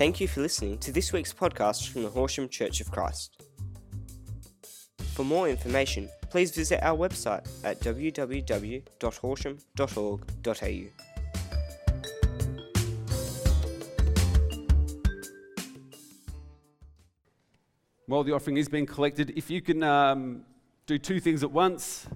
Thank you for listening to this week's podcast from the Horsham Church of Christ. For more information, please visit our website at www.horsham.org.au. While the offering is being collected, if you can um, do two things at once,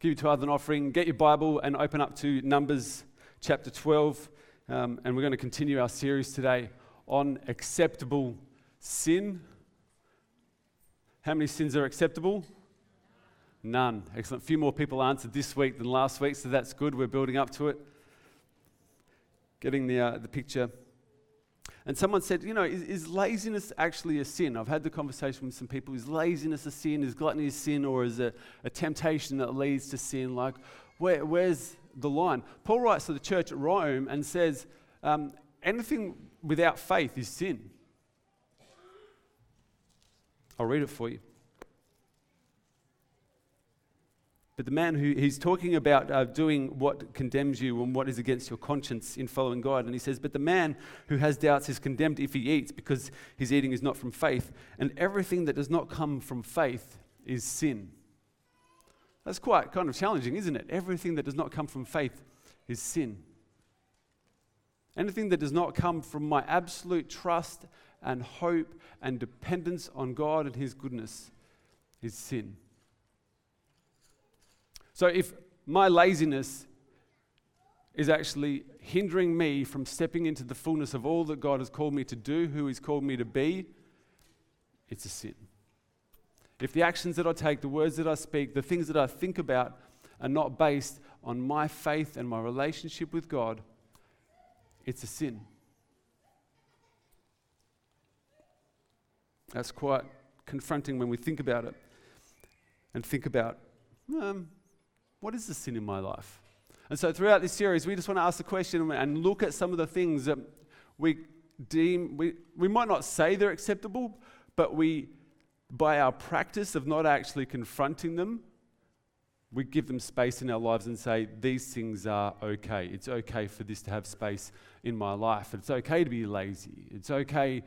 give your tithe and offering, get your Bible and open up to Numbers chapter 12. Um, and we're going to continue our series today on acceptable sin. How many sins are acceptable? None. Excellent. A few more people answered this week than last week, so that's good. We're building up to it. Getting the, uh, the picture. And someone said, you know, is, is, laziness actually a sin? I've had the conversation with some people. Is laziness a sin? Is gluttony a sin? Or is it a temptation that leads to sin? Like, where, where's the line? Paul writes to the church at Rome and says, um, anything without faith is sin. I'll read it for you. But the man who he's talking about uh, doing what condemns you and what is against your conscience in following God. And he says, But the man who has doubts is condemned if he eats because his eating is not from faith. And everything that does not come from faith is sin. That's quite kind of challenging, isn't it? Everything that does not come from faith is sin. Anything that does not come from my absolute trust and hope and dependence on God and His goodness is sin. So if my laziness is actually hindering me from stepping into the fullness of all that God has called me to do, who He's called me to be, it's a sin. If the actions that I take, the words that I speak, the things that I think about are not based on my faith and my relationship with God, it's a sin. That's quite confronting when we think about it and think about um, what is the sin in my life? And so, throughout this series, we just want to ask the question and look at some of the things that we deem, we, we might not say they're acceptable, but we, by our practice of not actually confronting them, we give them space in our lives and say, these things are okay. It's okay for this to have space in my life. It's okay to be lazy. It's okay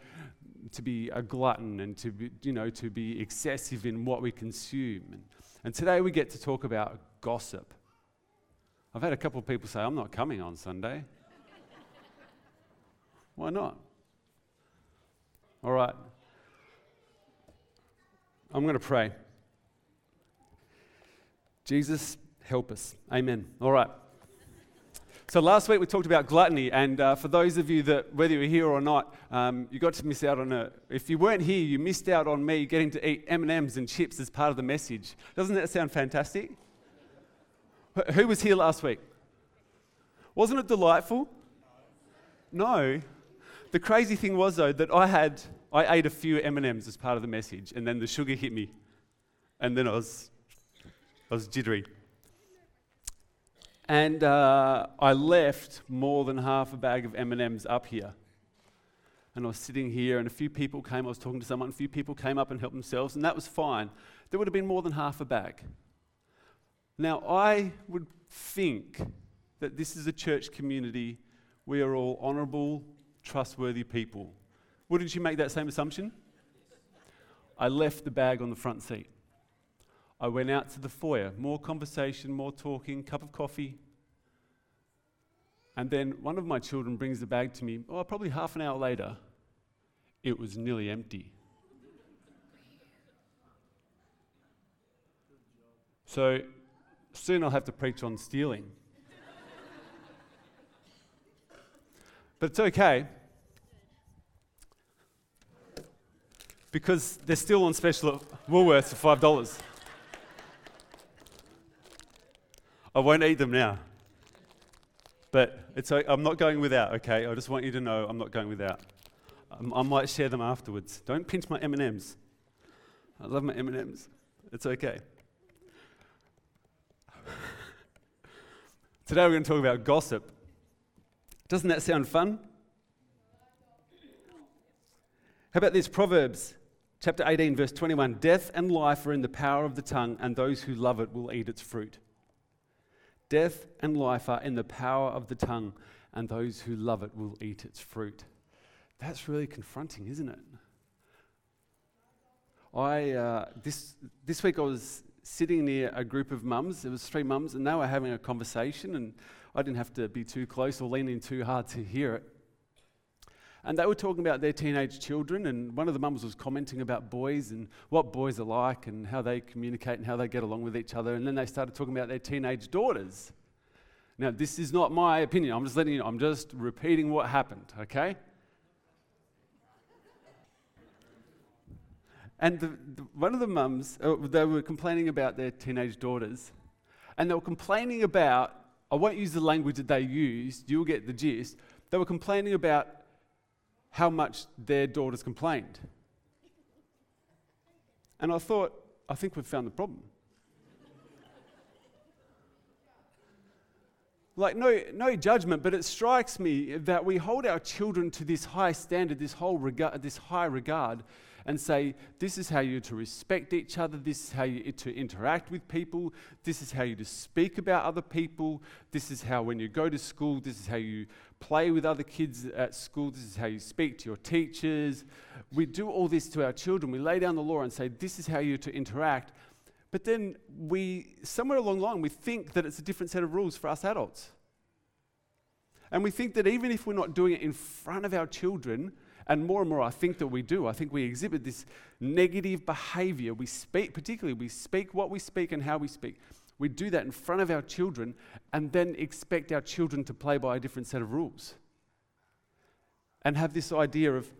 to be a glutton and to be, you know, to be excessive in what we consume. And, and today we get to talk about gossip. I've had a couple of people say, I'm not coming on Sunday. Why not? All right. I'm going to pray. Jesus, help us. Amen. All right. So last week we talked about gluttony, and uh, for those of you that, whether you're here or not, um, you got to miss out on it. If you weren't here, you missed out on me getting to eat M&Ms and chips as part of the message. Doesn't that sound fantastic? Who was here last week? Wasn't it delightful? No. The crazy thing was though that I had I ate a few M&Ms as part of the message, and then the sugar hit me, and then I was I was jittery. And uh, I left more than half a bag of M&Ms up here. And I was sitting here, and a few people came. I was talking to someone. A few people came up and helped themselves, and that was fine. There would have been more than half a bag. Now, I would think that this is a church community. We are all honourable, trustworthy people. Wouldn't you make that same assumption? I left the bag on the front seat. I went out to the foyer. More conversation, more talking, cup of coffee. And then one of my children brings the bag to me. Oh, probably half an hour later, it was nearly empty. So soon I'll have to preach on stealing. but it's okay because they're still on special at Woolworths for $5. I won't eat them now. But it's, I'm not going without, okay? I just want you to know I'm not going without. Um, I might share them afterwards. Don't pinch my M&Ms. I love my M&Ms. It's okay. Today we're going to talk about gossip. Doesn't that sound fun? How about this? Proverbs chapter 18, verse 21 Death and life are in the power of the tongue, and those who love it will eat its fruit. Death and life are in the power of the tongue, and those who love it will eat its fruit. That's really confronting, isn't it? I, uh, this, this week I was sitting near a group of mums. There was three mums, and they were having a conversation, and I didn't have to be too close or lean in too hard to hear it. And they were talking about their teenage children, and one of the mums was commenting about boys and what boys are like and how they communicate and how they get along with each other. And then they started talking about their teenage daughters. Now, this is not my opinion. I'm just letting you know, I'm just repeating what happened, okay? And the, the, one of the mums, uh, they were complaining about their teenage daughters. And they were complaining about, I won't use the language that they used, you'll get the gist. They were complaining about how much their daughters complained. And I thought, I think we've found the problem. like no, no judgment, but it strikes me that we hold our children to this high standard, this whole regard, this high regard, and say, this is how you're to respect each other, this is how you to interact with people, this is how you to speak about other people, this is how when you go to school, this is how you play with other kids at school, this is how you speak to your teachers. We do all this to our children. We lay down the law and say, this is how you're to interact. But then we, somewhere along the line, we think that it's a different set of rules for us adults. And we think that even if we're not doing it in front of our children, and more and more, I think that we do. I think we exhibit this negative behavior. We speak, particularly, we speak what we speak and how we speak. We do that in front of our children and then expect our children to play by a different set of rules. And have this idea of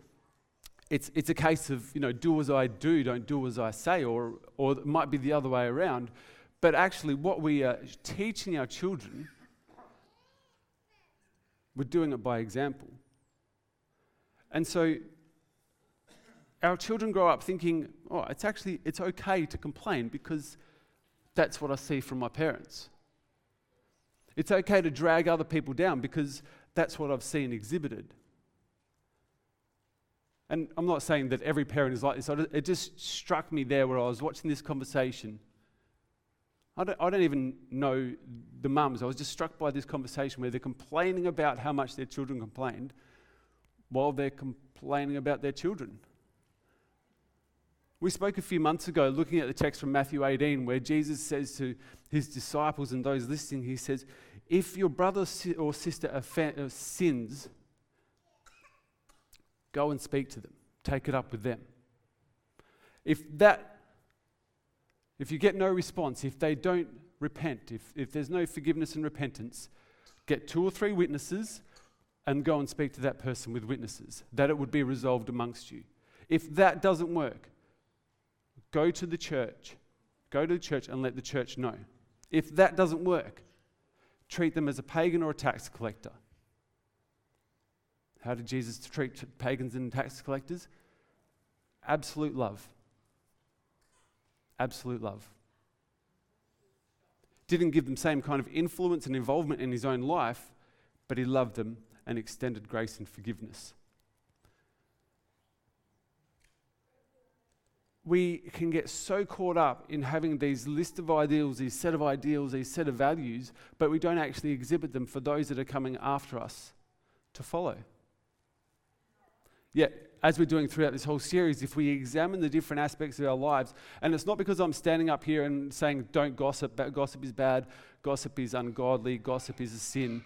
it's, it's a case of, you know, do as I do, don't do as I say, or, or it might be the other way around. But actually, what we are teaching our children, we're doing it by example. And so our children grow up thinking, oh, it's actually it's okay to complain because that's what I see from my parents. It's okay to drag other people down because that's what I've seen exhibited. And I'm not saying that every parent is like this. It just struck me there where I was watching this conversation. I don't, I don't even know the mums. I was just struck by this conversation where they're complaining about how much their children complained while they're complaining about their children. We spoke a few months ago looking at the text from Matthew 18 where Jesus says to his disciples and those listening, He says, If your brother or sister uh, sins, go and speak to them, take it up with them. If that, if you get no response, if they don't repent, if, if there's no forgiveness and repentance, get two or three witnesses and go and speak to that person with witnesses, that it would be resolved amongst you. If that doesn't work, go to the church. Go to the church and let the church know. If that doesn't work, treat them as a pagan or a tax collector. How did Jesus treat pagans and tax collectors? Absolute love. Absolute love. Didn't give them same kind of influence and involvement in his own life, but he loved them and extended grace and forgiveness. We can get so caught up in having these list of ideals, these set of ideals, these set of values, but we don't actually exhibit them for those that are coming after us to follow. Yet, as we're doing throughout this whole series, if we examine the different aspects of our lives, and it's not because I'm standing up here and saying, don't gossip, gossip is bad, gossip is ungodly, gossip is a sin.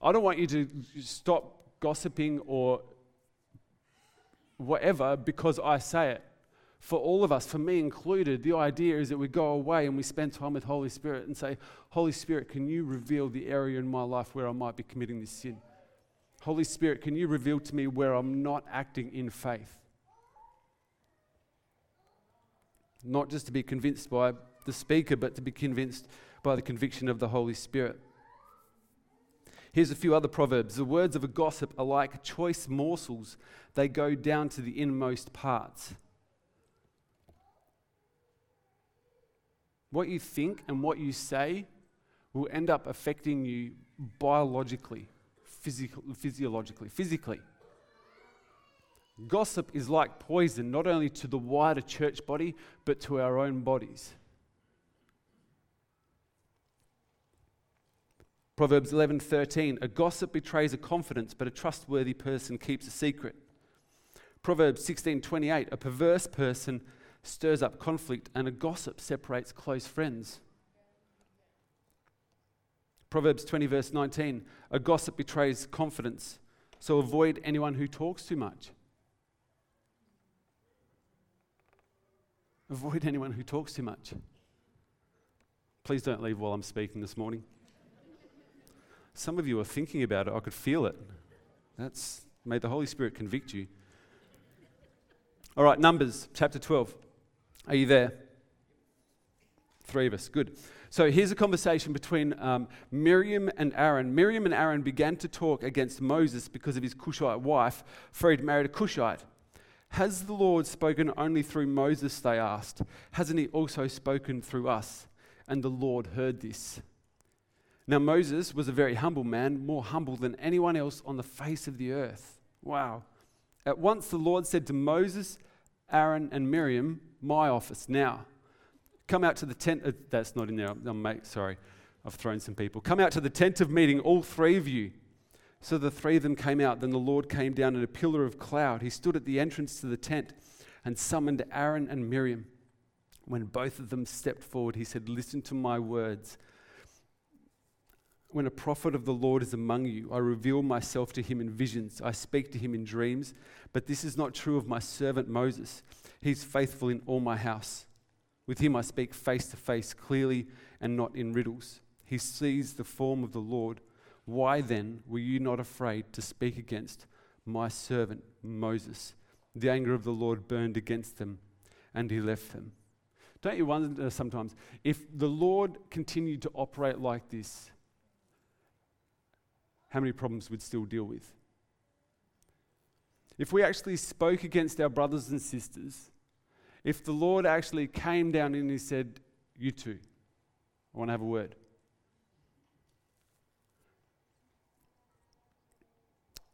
I don't want you to stop gossiping or whatever because I say it. For all of us, for me included, the idea is that we go away and we spend time with Holy Spirit and say, Holy Spirit, can you reveal the area in my life where I might be committing this sin? Holy Spirit, can you reveal to me where I'm not acting in faith? Not just to be convinced by the speaker, but to be convinced by the conviction of the Holy Spirit. Here's a few other proverbs. The words of a gossip are like choice morsels, they go down to the inmost parts. What you think and what you say will end up affecting you biologically, physical, physiologically, physically. Gossip is like poison, not only to the wider church body, but to our own bodies. Proverbs 11:13 A gossip betrays a confidence, but a trustworthy person keeps a secret. Proverbs 16:28, a perverse person stirs up conflict and a gossip separates close friends. Proverbs 20 verse 19, a gossip betrays confidence, so avoid anyone who talks too much. Avoid anyone who talks too much. Please don't leave while I'm speaking this morning. Some of you are thinking about it. I could feel it. That's may the Holy Spirit convict you. All right, Numbers chapter 12. Are you there? Three of us. Good. So here's a conversation between um, Miriam and Aaron. Miriam and Aaron began to talk against Moses because of his Cushite wife, for he'd married a Cushite. Has the Lord spoken only through Moses? They asked. Hasn't he also spoken through us? And the Lord heard this. Now, Moses was a very humble man, more humble than anyone else on the face of the earth. Wow. At once the Lord said to Moses, Aaron, and Miriam, My office now. Come out to the tent. Uh, that's not in there. I'm, sorry. I've thrown some people. Come out to the tent of meeting, all three of you. So the three of them came out. Then the Lord came down in a pillar of cloud. He stood at the entrance to the tent and summoned Aaron and Miriam. When both of them stepped forward, he said, Listen to my words. When a prophet of the Lord is among you, I reveal myself to him in visions. I speak to him in dreams. But this is not true of my servant Moses. He's faithful in all my house. With him I speak face to face, clearly and not in riddles. He sees the form of the Lord. Why then were you not afraid to speak against my servant Moses? The anger of the Lord burned against them, and he left them. Don't you wonder sometimes if the Lord continued to operate like this, how many problems we'd still deal with? If we actually spoke against our brothers and sisters, if the Lord actually came down and he said, You two, I want to have a word.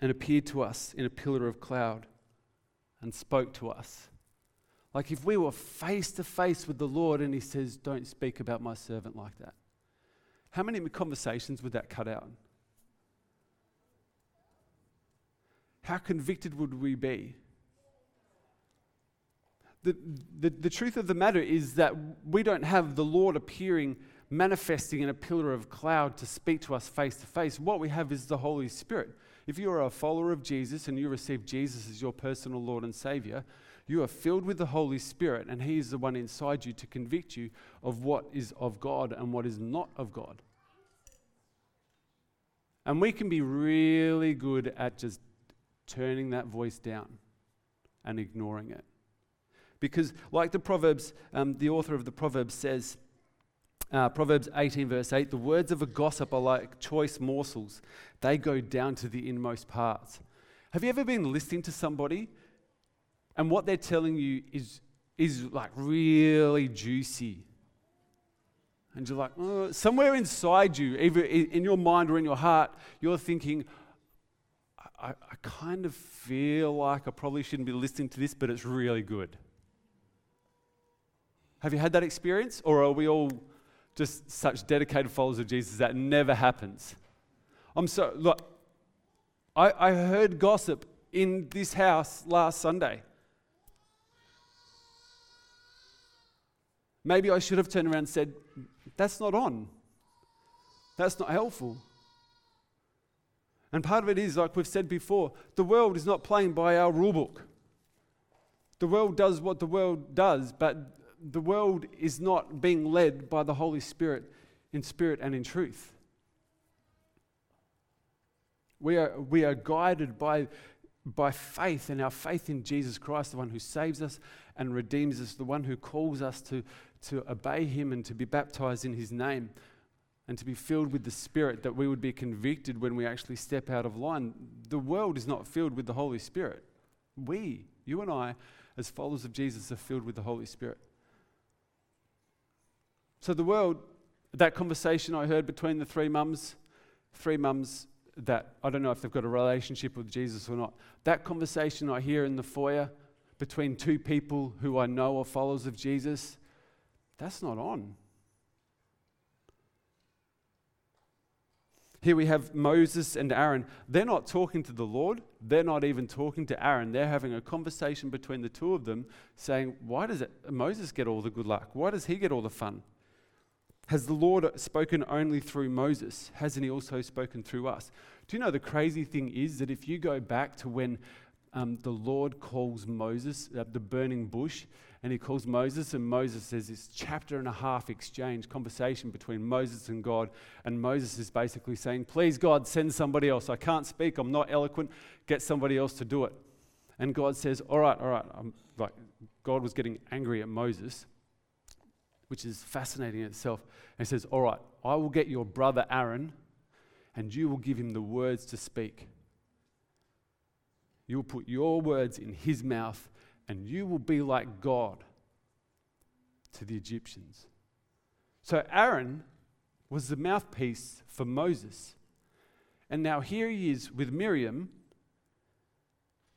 and appeared to us in a pillar of cloud and spoke to us. Like if we were face to face with the Lord and He says, Don't speak about my servant like that. How many conversations would that cut out? How convicted would we be? The, the, the truth of the matter is that we don't have the Lord appearing, manifesting in a pillar of cloud to speak to us face to face. What we have is the Holy Spirit. If you are a follower of Jesus and you receive Jesus as your personal Lord and Savior, you are filled with the Holy Spirit, and He is the one inside you to convict you of what is of God and what is not of God. And we can be really good at just turning that voice down and ignoring it. Because, like the Proverbs, um, the author of the Proverbs says, uh, Proverbs 18, verse 8 the words of a gossip are like choice morsels, they go down to the inmost parts. Have you ever been listening to somebody and what they're telling you is, is like really juicy? And you're like, oh, somewhere inside you, either in your mind or in your heart, you're thinking, I, I kind of feel like I probably shouldn't be listening to this, but it's really good. Have you had that experience? Or are we all just such dedicated followers of Jesus that never happens. I'm so, look, I, I heard gossip in this house last Sunday. Maybe I should have turned around and said, That's not on. That's not helpful. And part of it is, like we've said before, the world is not playing by our rule book. The world does what the world does, but the world is not being led by the Holy Spirit in spirit and in truth. We are, we are guided by, by faith and our faith in Jesus Christ, the one who saves us and redeems us, the one who calls us to, to obey him and to be baptized in his name and to be filled with the Spirit, that we would be convicted when we actually step out of line. The world is not filled with the Holy Spirit. We, you and I, as followers of Jesus, are filled with the Holy Spirit. So the world, that conversation I heard between the three mums, three mums that I don't know if they've got a relationship with Jesus or not. That conversation I hear in the foyer between two people who I know are followers of Jesus, that's not on. Here we have Moses and Aaron. They're not talking to the Lord. They're not even talking to Aaron. They're having a conversation between the two of them saying, Why does it, Moses get all the good luck? Why does he get all the fun? Has the Lord spoken only through Moses? Hasn't he also spoken through us? Do you know the crazy thing is that if you go back to when um, the Lord calls Moses, uh, the burning bush, and he calls Moses, and Moses says this chapter and a half exchange, conversation between Moses and God. And Moses is basically saying, Please, God, send somebody else. I can't speak, I'm not eloquent, get somebody else to do it. And God says, All right, all right. I'm, like, God was getting angry at Moses, which is fascinating in itself. And he says, All right, I will get your brother Aaron, and you will give him the words to speak. You will put your words in his mouth, and you will be like God to the Egyptians. So Aaron was the mouthpiece for Moses. And now here he is with Miriam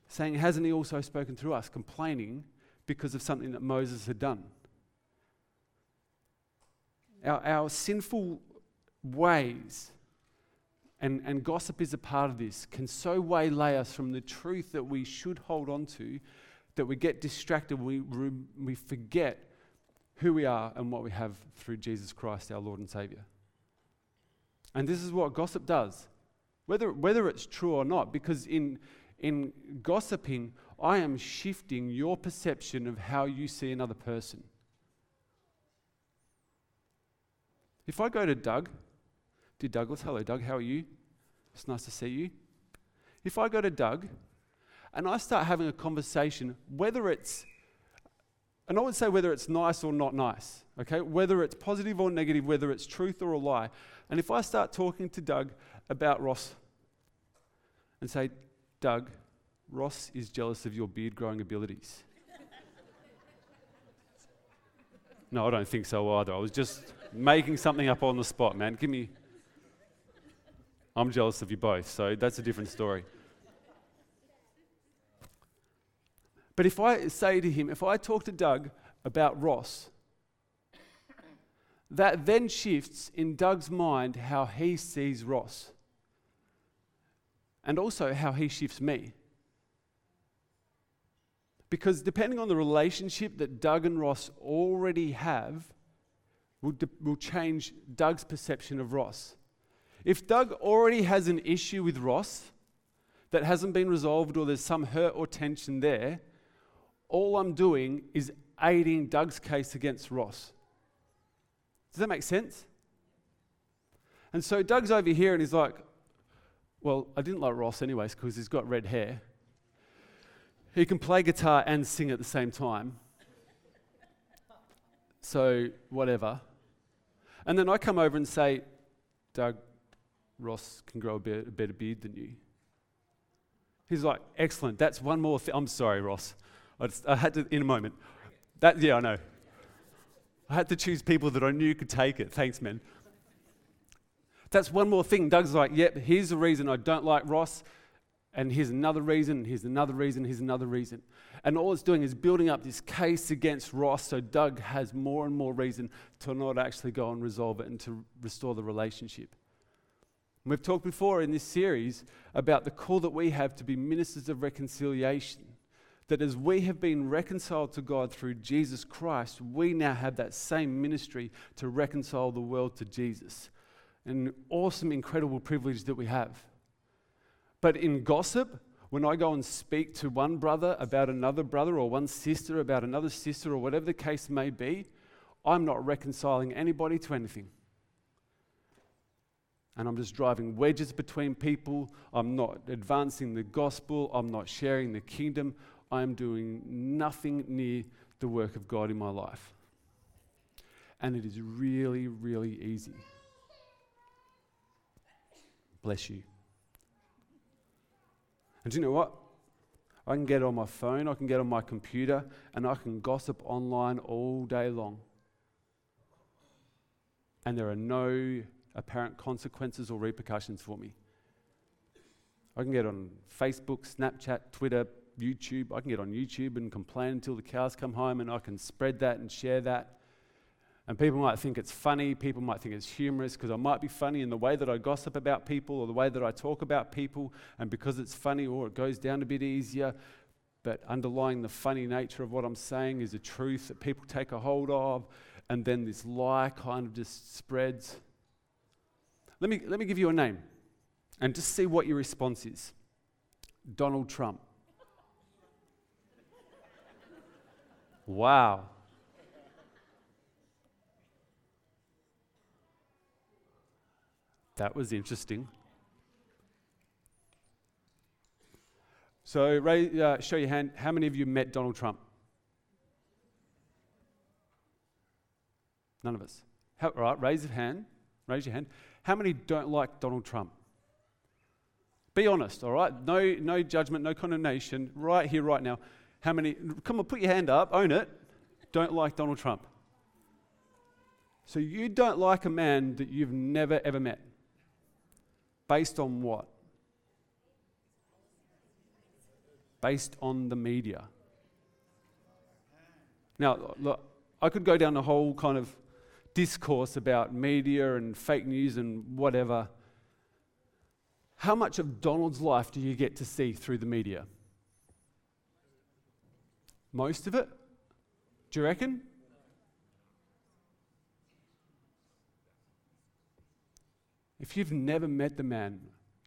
saying, Hasn't he also spoken through us? Complaining because of something that Moses had done. Our, our sinful ways, and, and gossip is a part of this, can so waylay us from the truth that we should hold on to that we get distracted, we, we forget who we are and what we have through Jesus Christ, our Lord and Savior. And this is what gossip does, whether, whether it's true or not, because in, in gossiping, I am shifting your perception of how you see another person. If I go to Doug, dear Douglas, hello Doug, how are you? It's nice to see you. If I go to Doug and I start having a conversation, whether it's, and I would say whether it's nice or not nice, okay? Whether it's positive or negative, whether it's truth or a lie. And if I start talking to Doug about Ross and say, Doug, Ross is jealous of your beard growing abilities. no, I don't think so either. I was just making something up on the spot, man. Give me. I'm jealous of you both, so that's a different story. But if I say to him, if I talk to Doug about Ross, that then shifts in Doug's mind how he sees Ross and also how he shifts me. Because depending on the relationship that Doug and Ross already have, will, de- will change Doug's perception of Ross. If Doug already has an issue with Ross that hasn't been resolved or there's some hurt or tension there, all I'm doing is aiding Doug's case against Ross. Does that make sense? And so Doug's over here and he's like, Well, I didn't like Ross anyways because he's got red hair. He can play guitar and sing at the same time. So, whatever. And then I come over and say, Doug, Ross can grow a, bit, a better beard than you. He's like, Excellent. That's one more thing. I'm sorry, Ross. I, just, I had to, in a moment. That, yeah, I know. I had to choose people that I knew could take it. Thanks, man. That's one more thing. Doug's like, yep, here's the reason I don't like Ross, and here's another reason, here's another reason, here's another reason. And all it's doing is building up this case against Ross so Doug has more and more reason to not actually go and resolve it and to restore the relationship. we've talked before in this series about the call that we have to be ministers of reconciliation that as we have been reconciled to God through Jesus Christ, we now have that same ministry to reconcile the world to Jesus. An awesome, incredible privilege that we have. But in gossip, when I go and speak to one brother about another brother or one sister about another sister or whatever the case may be, I'm not reconciling anybody to anything. And I'm just driving wedges between people. I'm not advancing the gospel. I'm not sharing the kingdom. I am doing nothing near the work of God in my life. And it is really, really easy. Bless you. And do you know what? I can get on my phone, I can get on my computer, and I can gossip online all day long. And there are no apparent consequences or repercussions for me. I can get on Facebook, Snapchat, Twitter, YouTube. I can get on YouTube and complain until the cows come home, and I can spread that and share that. And people might think it's funny, people might think it's humorous because I might be funny in the way that I gossip about people or the way that I talk about people. And because it's funny, or it goes down a bit easier. But underlying the funny nature of what I'm saying is a truth that people take a hold of. And then this lie kind of just spreads. Let me, let me give you a name and just see what your response is Donald Trump. Wow. That was interesting. So, uh, show your hand. How many of you met Donald Trump? None of us. How, all right, raise your hand. Raise your hand. How many don't like Donald Trump? Be honest, all right? No, no judgment, no condemnation. Right here, right now. How many? Come on, put your hand up. Own it. Don't like Donald Trump. So you don't like a man that you've never ever met. Based on what? Based on the media. Now, look, I could go down a whole kind of discourse about media and fake news and whatever. How much of Donald's life do you get to see through the media? Most of it? Do you reckon? If you've never met the man,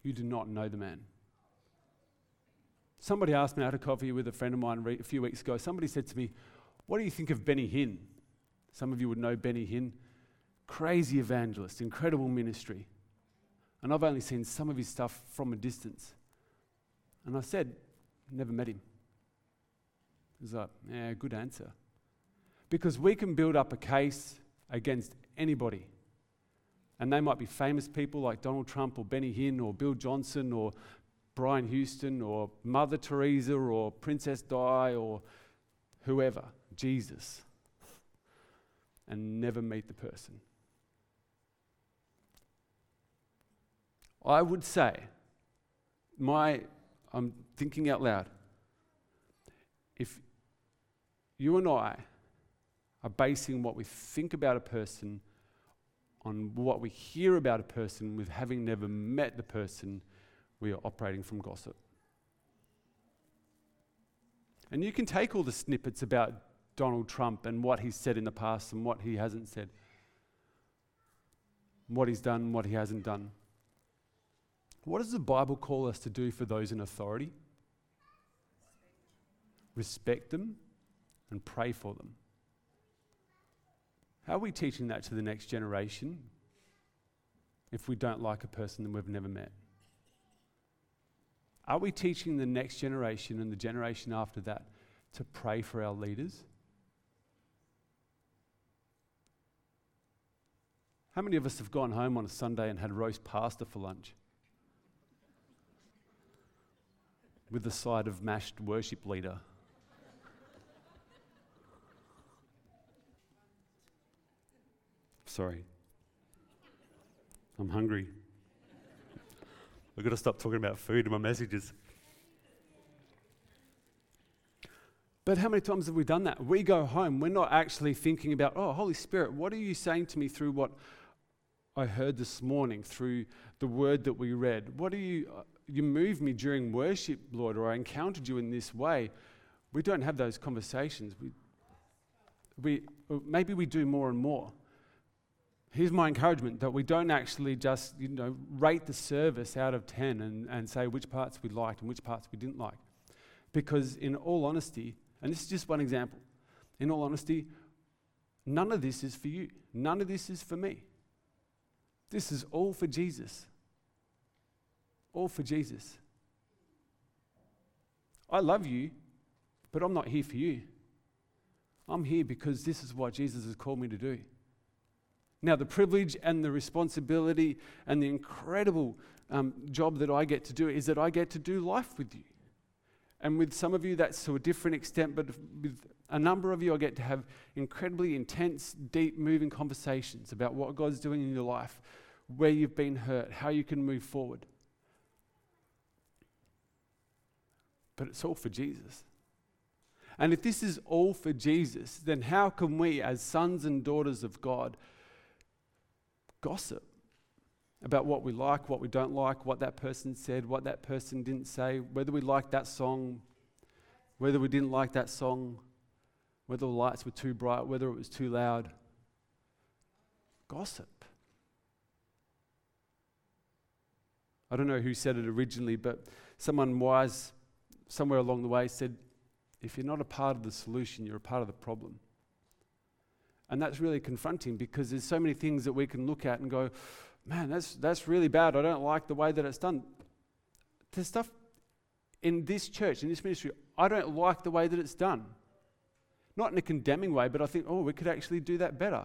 you do not know the man. Somebody asked me, had a coffee with a friend of mine a few weeks ago. Somebody said to me, What do you think of Benny Hinn? Some of you would know Benny Hinn. Crazy evangelist, incredible ministry. And I've only seen some of his stuff from a distance. And I said, Never met him. He's like, Yeah, good answer. Because we can build up a case against anybody and they might be famous people like Donald Trump or Benny Hinn or Bill Johnson or Brian Houston or Mother Teresa or Princess Di or whoever, Jesus, and never meet the person. I would say, my, I'm thinking out loud, if you and I are basing what we think about a person on what we hear about a person with having never met the person, we are operating from gossip. And you can take all the snippets about Donald Trump and what he's said in the past and what he hasn't said, what he's done, what he hasn't done. What does the Bible call us to do for those in authority? Respect them and pray for them. How are we teaching that to the next generation if we don't like a person that we've never met? Are we teaching the next generation and the generation after that to pray for our leaders? How many of us have gone home on a Sunday and had roast pastor for lunch? With the side of mashed worship leader. Sorry. I'm hungry. I've got to stop talking about food in my messages. But how many times have we done that? We go home, we're not actually thinking about, oh, Holy Spirit, what are you saying to me through what I heard this morning, through the word that we read? What do you, uh, you moved me during worship, Lord, or I encountered you in this way? We don't have those conversations. We, we, maybe we do more and more here's my encouragement that we don't actually just you know rate the service out of 10 and, and say which parts we liked and which parts we didn't like. Because in all honesty and this is just one example in all honesty none of this is for you. None of this is for me. This is all for jesus. All for jesus. I love you but i'm not here for you. I'm here because this is what jesus has called me to do now, the privilege and the responsibility and the incredible um, job that I get to do is that I get to do life with you. And with some of you, that's to a different extent, but with a number of you, I get to have incredibly intense, deep, moving conversations about what God's doing in your life, where you've been hurt, how you can move forward. But it's all for Jesus. And if this is all for Jesus, then how can we, as sons and daughters of God, gossip about what we like, what we don't like, what that person said, what that person didn't say, whether we liked that song, whether we didn't like that song, whether the lights were too bright, whether it was too loud? Gossip. I don't know who said it originally, but someone wise somewhere along the way said, if you're not a part of the solution, you're a part of the problem. And that's really confronting because there's so many things that we can look at and go, man, that's, that's really bad. I don't like the way that it's done. There's stuff in this church, in this ministry, I don't like the way that it's done. Not in a condemning way, but I think, oh, we could actually do that better.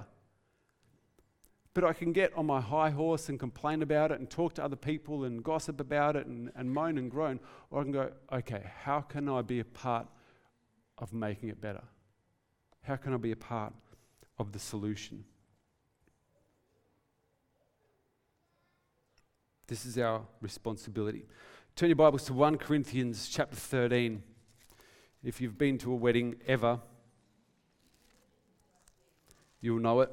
But I can get on my high horse and complain about it and talk to other people and gossip about it and, and moan and groan. Or I can go, okay, how can I be a part of making it better? How can I be a part of the solution? This is our responsibility. Turn your Bibles to 1 Corinthians chapter 13. If you've been to a wedding ever, you'll know it.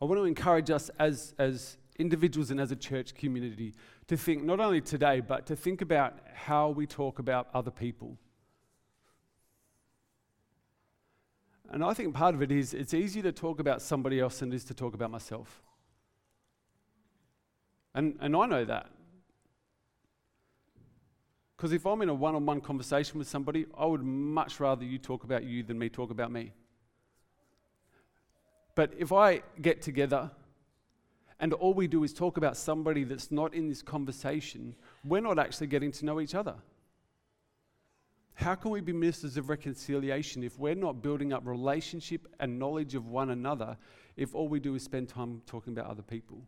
I want to encourage us as, as individuals and as a church community to think not only today, but to think about how we talk about other people. And I think part of it is it's easier to talk about somebody else than it is to talk about myself. And, and I know that. Because if I'm in a one on one conversation with somebody, I would much rather you talk about you than me talk about me. But if I get together and all we do is talk about somebody that's not in this conversation, we're not actually getting to know each other. How can we be ministers of reconciliation if we're not building up relationship and knowledge of one another if all we do is spend time talking about other people?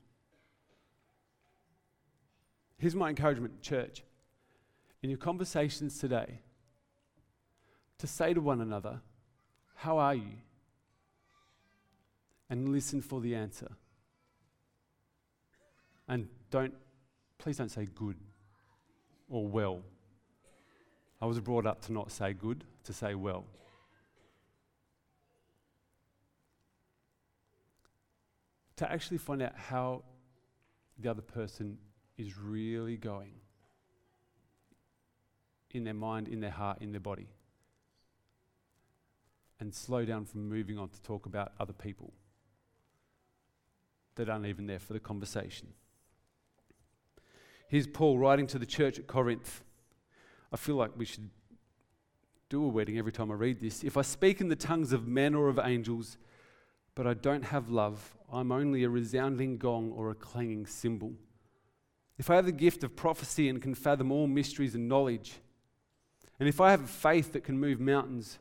Here's my encouragement, church. In your conversations today, to say to one another, How are you? and listen for the answer. And don't, please don't say good or well. I was brought up to not say good, to say well. To actually find out how the other person is really going in their mind, in their heart, in their body. And slow down from moving on to talk about other people that aren't even there for the conversation. Here's Paul writing to the church at Corinth. I feel like we should do a wedding every time I read this. If I speak in the tongues of men or of angels, but I don't have love, I'm only a resounding gong or a clanging cymbal. If I have the gift of prophecy and can fathom all mysteries and knowledge, and if I have a faith that can move mountains,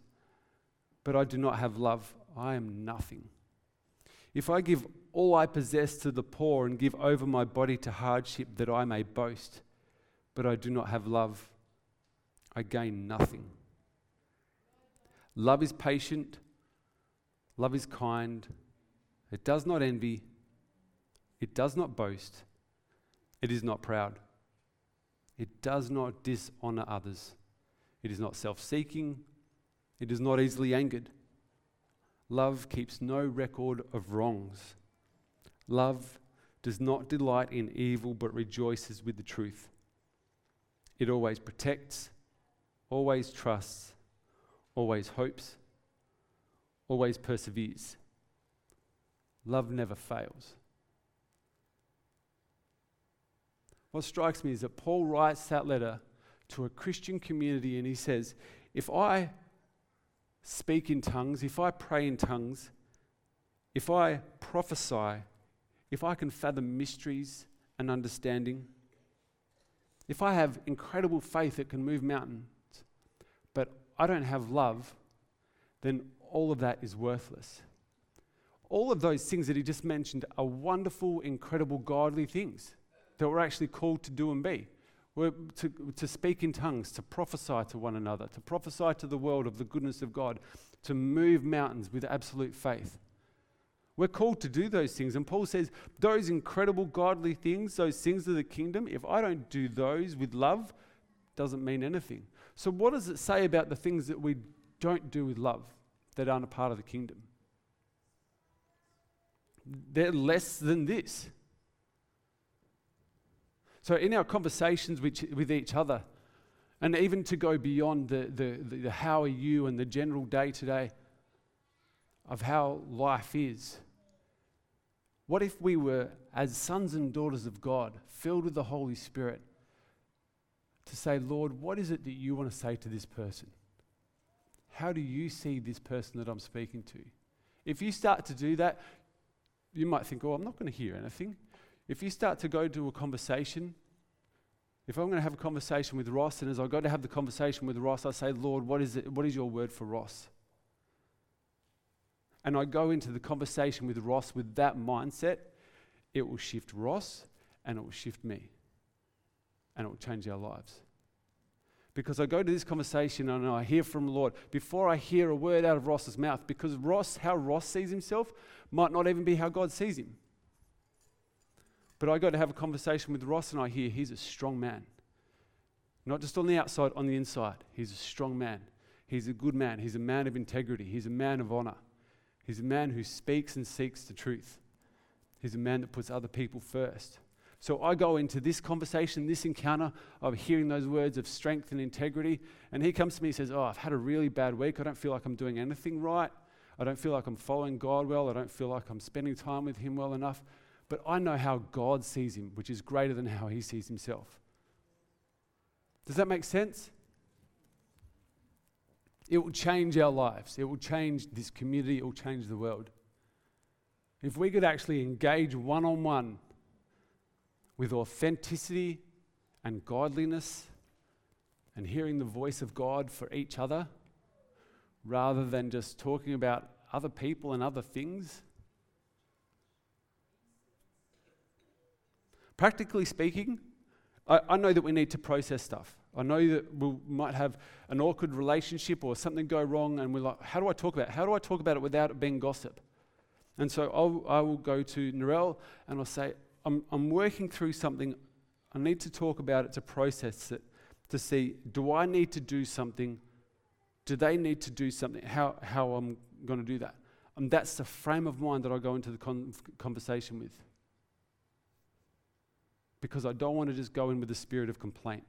but I do not have love, I am nothing. If I give all I possess to the poor and give over my body to hardship that I may boast, but I do not have love, I gain nothing. Love is patient, love is kind, it does not envy, it does not boast, it is not proud, it does not dishonor others, it is not self seeking, it is not easily angered. Love keeps no record of wrongs. Love does not delight in evil but rejoices with the truth. It always protects, always trusts, always hopes, always perseveres. Love never fails. What strikes me is that Paul writes that letter to a Christian community and he says, If I speak in tongues, if I pray in tongues, if I prophesy, if I can fathom mysteries and understanding, if I have incredible faith that can move mountains, but I don't have love, then all of that is worthless. All of those things that he just mentioned are wonderful, incredible, godly things that we're actually called to do and be. We're to, to speak in tongues, to prophesy to one another, to prophesy to the world of the goodness of God, to move mountains with absolute faith. We're called to do those things. And Paul says, those incredible godly things, those things of the kingdom, if I don't do those with love, doesn't mean anything. So, what does it say about the things that we don't do with love that aren't a part of the kingdom? They're less than this. So, in our conversations with, with each other, and even to go beyond the, the, the, the how are you and the general day to day of how life is, what if we were, as sons and daughters of God, filled with the Holy Spirit, to say, Lord, what is it that you want to say to this person? How do you see this person that I'm speaking to? If you start to do that, you might think, oh, I'm not going to hear anything. If you start to go to a conversation, if I'm going to have a conversation with Ross, and as I go to have the conversation with Ross, I say, Lord, what is, it, what is your word for Ross? And I go into the conversation with Ross with that mindset, it will shift Ross and it will shift me. And it will change our lives. Because I go to this conversation and I hear from the Lord before I hear a word out of Ross's mouth, because Ross, how Ross sees himself, might not even be how God sees him. But I go to have a conversation with Ross and I hear he's a strong man. Not just on the outside, on the inside. He's a strong man. He's a good man. He's a man of integrity. He's a man of honor. He's a man who speaks and seeks the truth. He's a man that puts other people first. So I go into this conversation, this encounter of hearing those words of strength and integrity, and he comes to me and says, Oh, I've had a really bad week. I don't feel like I'm doing anything right. I don't feel like I'm following God well. I don't feel like I'm spending time with Him well enough but I know how God sees him, which is greater than how he sees himself. Does that make sense? It will change our lives. It will change this community. It will change the world. If we could actually engage one on one with authenticity and godliness and hearing the voice of God for each other rather than just talking about other people and other things, Practically speaking, I, I know that we need to process stuff. I know that we might have an awkward relationship or something go wrong, and we're like, how do I talk about it? How do I talk about it without it being gossip? And so I'll, I will go to Narelle and I'll say, I'm, I'm working through something. I need to talk about it to process it, to see, do I need to do something? Do they need to do something? How, how I'm going to do that? And that's the frame of mind that I go into the con- conversation with because I don't want to just go in with the spirit of complaint.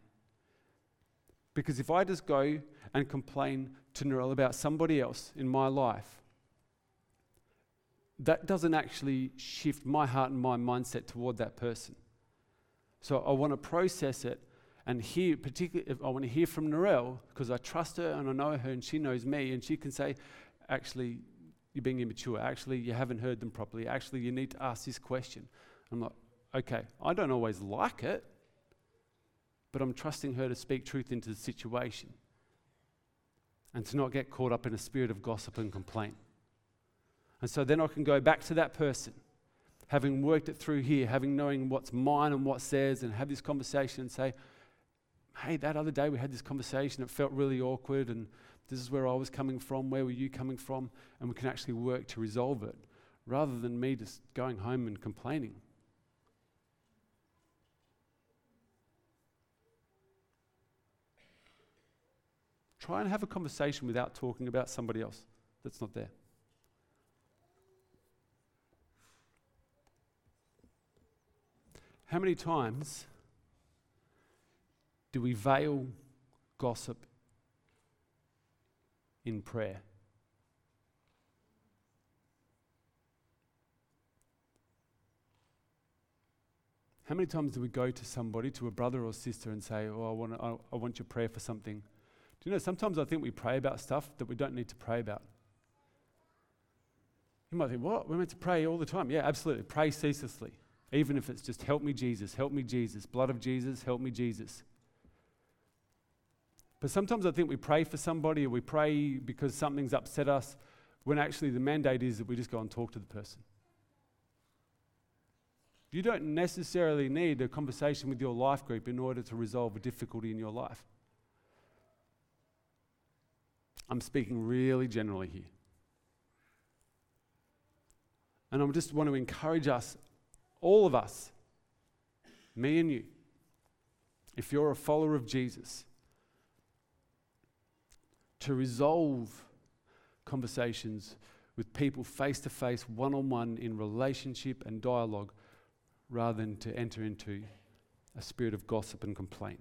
Because if I just go and complain to Narelle about somebody else in my life, that doesn't actually shift my heart and my mindset toward that person. So I want to process it and hear, particularly if I want to hear from Narelle because I trust her and I know her and she knows me and she can say, actually, you're being immature. Actually, you haven't heard them properly. Actually, you need to ask this question. I'm like, okay, I don't always like it, but I'm trusting her to speak truth into the situation and to not get caught up in a spirit of gossip and complaint. And so then I can go back to that person, having worked it through here, having knowing what's mine and what's theirs, and have this conversation and say, hey, that other day we had this conversation, it felt really awkward, and this is where I was coming from, where were you coming from? And we can actually work to resolve it rather than me just going home and complaining. Try and have a conversation without talking about somebody else that's not there. How many times do we veil gossip in prayer? How many times do we go to somebody, to a brother or sister, and say, Oh, I want, I, I want your prayer for something? Do you know, sometimes I think we pray about stuff that we don't need to pray about. You might think, what? We're meant to pray all the time. Yeah, absolutely. Pray ceaselessly. Even if it's just, help me, Jesus, help me, Jesus, blood of Jesus, help me, Jesus. But sometimes I think we pray for somebody or we pray because something's upset us, when actually the mandate is that we just go and talk to the person. You don't necessarily need a conversation with your life group in order to resolve a difficulty in your life. I'm speaking really generally here. And I just want to encourage us, all of us, me and you, if you're a follower of Jesus, to resolve conversations with people face to face, one on one, in relationship and dialogue, rather than to enter into a spirit of gossip and complaint.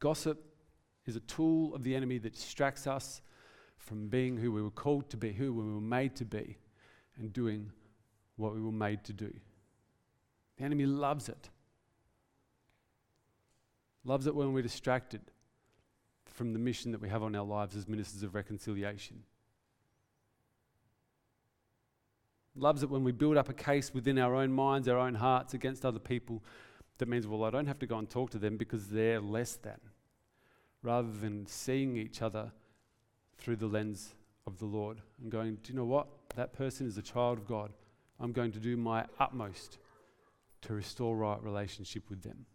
Gossip is a tool of the enemy that distracts us from being who we were called to be, who we were made to be, and doing what we were made to do. The enemy loves it. Loves it when we're distracted from the mission that we have on our lives as ministers of reconciliation. Loves it when we build up a case within our own minds, our own hearts against other people that means, well, I don't have to go and talk to them because they're less than, rather than seeing each other through the lens of the Lord and going, do you know what? That person is a child of God. I'm going to do my utmost to restore right relationship with them.